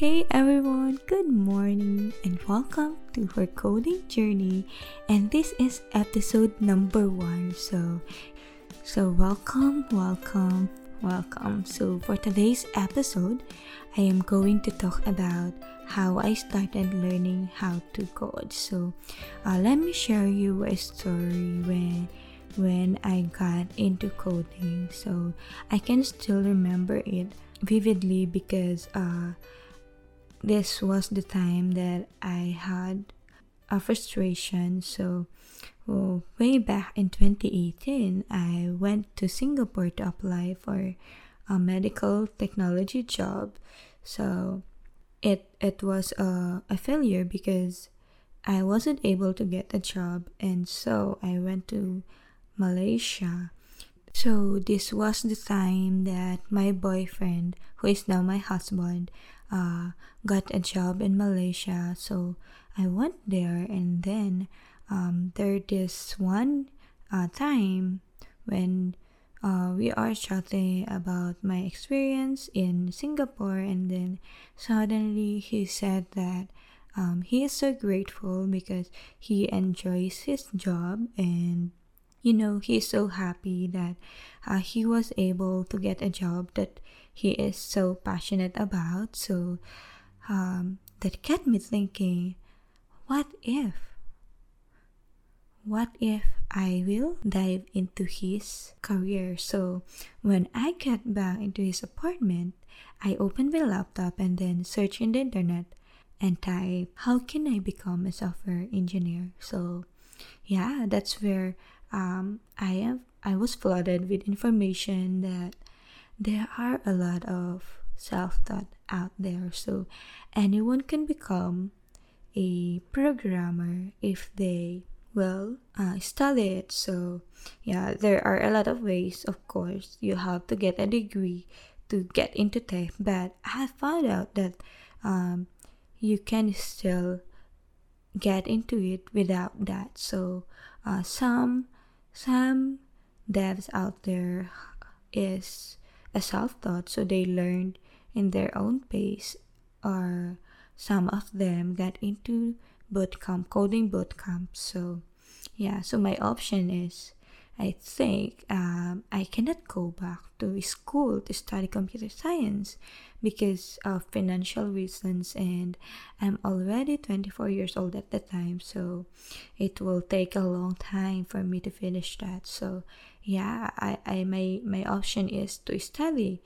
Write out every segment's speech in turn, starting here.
Hey everyone, good morning and welcome to her coding journey. And this is episode number one. So, so welcome, welcome, welcome. So for today's episode, I am going to talk about how I started learning how to code. So, uh, let me share you a story when when I got into coding. So I can still remember it vividly because uh this was the time that I had a frustration. So, well, way back in 2018, I went to Singapore to apply for a medical technology job. So, it it was a, a failure because I wasn't able to get a job, and so I went to Malaysia. So this was the time that my boyfriend, who is now my husband, uh, got a job in Malaysia. So I went there, and then um, there this one uh, time when uh, we are chatting about my experience in Singapore, and then suddenly he said that um, he is so grateful because he enjoys his job and you know he's so happy that uh, he was able to get a job that he is so passionate about. So um, that kept me thinking, what if? What if I will dive into his career? So when I get back into his apartment, I open my laptop and then search in the internet and type, how can I become a software engineer? So yeah, that's where um, I am. I was flooded with information that there are a lot of self taught out there. So anyone can become a programmer if they will uh, study it. So yeah, there are a lot of ways. Of course, you have to get a degree to get into tech, but I found out that um, you can still get into it without that. So uh, some some devs out there is a self-taught so they learned in their own pace or some of them got into bootcamp coding bootcamp so yeah so my option is i think um, i cannot go back to school to study computer science because of financial reasons and i'm already 24 years old at the time so it will take a long time for me to finish that. So yeah i, I my my option is to study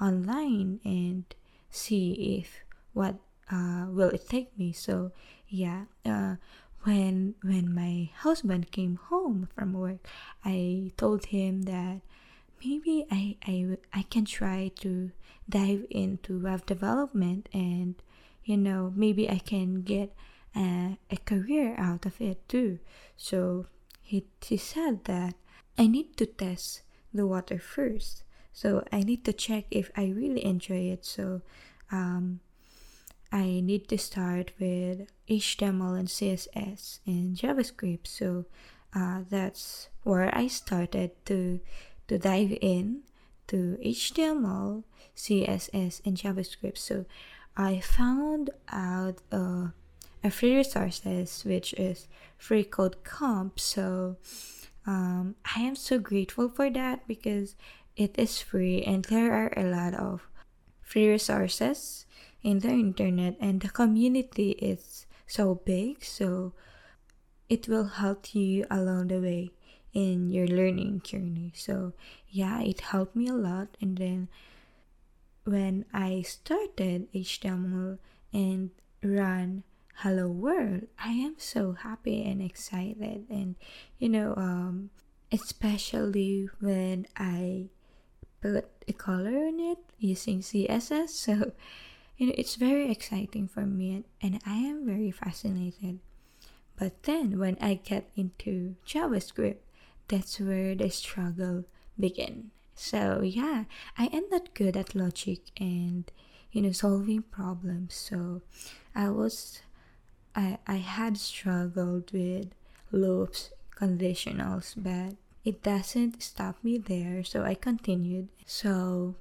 online and see if what uh, will it take me. So yeah uh, when when my husband came home from work i told him that maybe i i, I can try to dive into web development and you know maybe i can get a, a career out of it too so he, he said that I need to test the water first. So I need to check if I really enjoy it. So um, I need to start with HTML and CSS and JavaScript. So uh, that's where I started to to dive in to HTML, CSS, and JavaScript. So I found out uh, a free resources which is Free Code Camp. So um, I am so grateful for that because it is free and there are a lot of free resources in the internet and the community is so big so it will help you along the way in your learning journey. So yeah it helped me a lot. And then when i started html and run hello world i am so happy and excited. And you know um especially when i put a color on it using css so you know it's very exciting for me and i am very fascinated. But then when i get into javascript that's where the struggle began so yeah i am not good at logic and you know solving problems. So i was I, I had struggled with loops, conditionals, but it doesn't stop me there, so I continued. So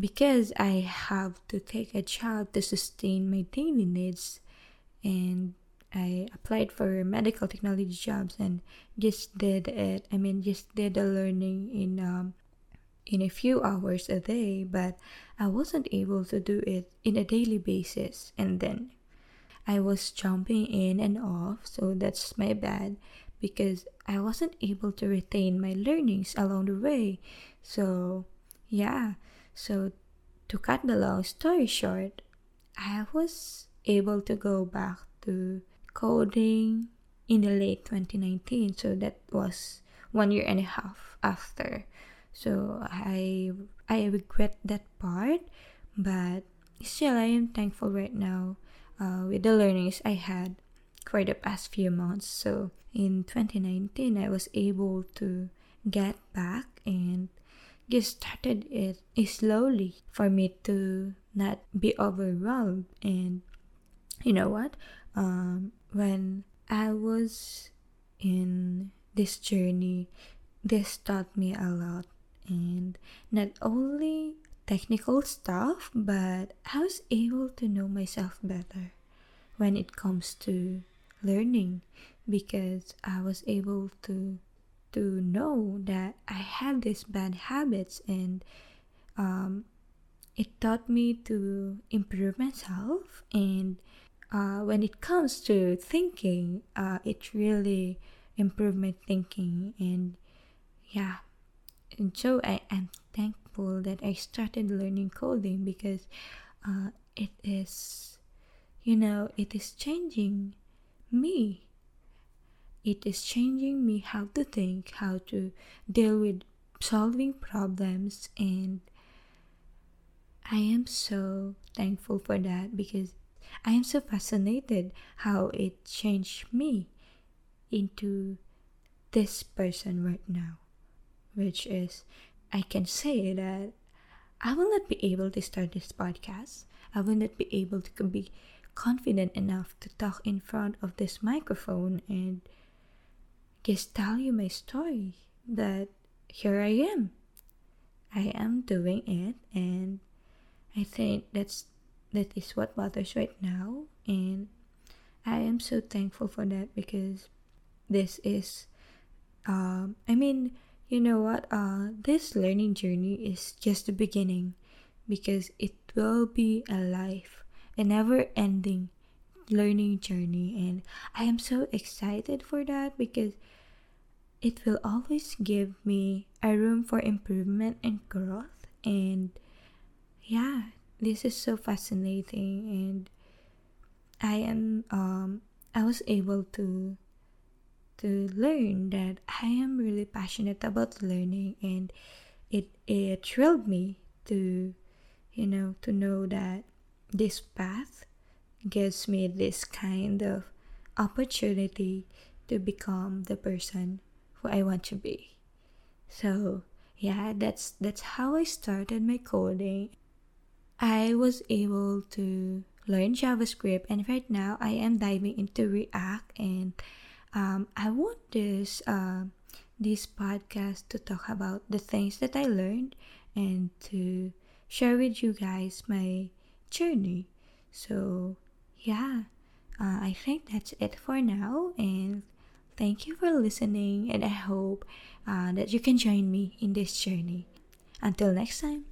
because I have to take a job to sustain my daily needs, and I applied for medical technology jobs and just did it. I mean, just did the learning in um, in a few hours a day, but I wasn't able to do it in a daily basis. And then I was jumping in and off, so that's my bad because I wasn't able to retain my learnings along the way. So, yeah, so to cut the long story short, I was able to go back to coding in the late 2019 so that was one year and a half after. So i i regret that part but still i am thankful right now uh, with the learnings i had for the past few months. So in 2019 i was able to get back and just started it slowly for me to not be overwhelmed and you know what um, when I was in this journey, this taught me a lot. And not only technical stuff, but I was able to know myself better when it comes to learning because I was able to to know that I have these bad habits and um, it taught me to improve myself and uh, when it comes to thinking, uh, it really improved my thinking. And yeah, and so I am thankful that I started learning coding because uh, it is, you know, it is changing me. It is changing me how to think, how to deal with solving problems, and I am so thankful for that because I am so fascinated how it changed me into this person right now, which is I can say that I will not be able to start this podcast. I will not be able to be confident enough to talk in front of this microphone and just tell you my story. That here I am. I am doing it, and I think that's that is what matters right now and i am so thankful for that because this is um i mean you know what uh this learning journey is just the beginning because it will be a life a never ending learning journey and i am so excited for that because it will always give me a room for improvement and growth. And yeah this is so fascinating and i am um i was able to to learn that i am really passionate about learning and it it thrilled me to you know to know that this path gives me this kind of opportunity to become the person who i want to be so yeah that's that's how i started my coding I was able to learn JavaScript, and right now I am diving into React, and um, I want this uh, this podcast to talk about the things that I learned and to share with you guys my journey. So yeah, uh, I think that's it for now, and thank you for listening, and I hope uh, that you can join me in this journey. Until next time.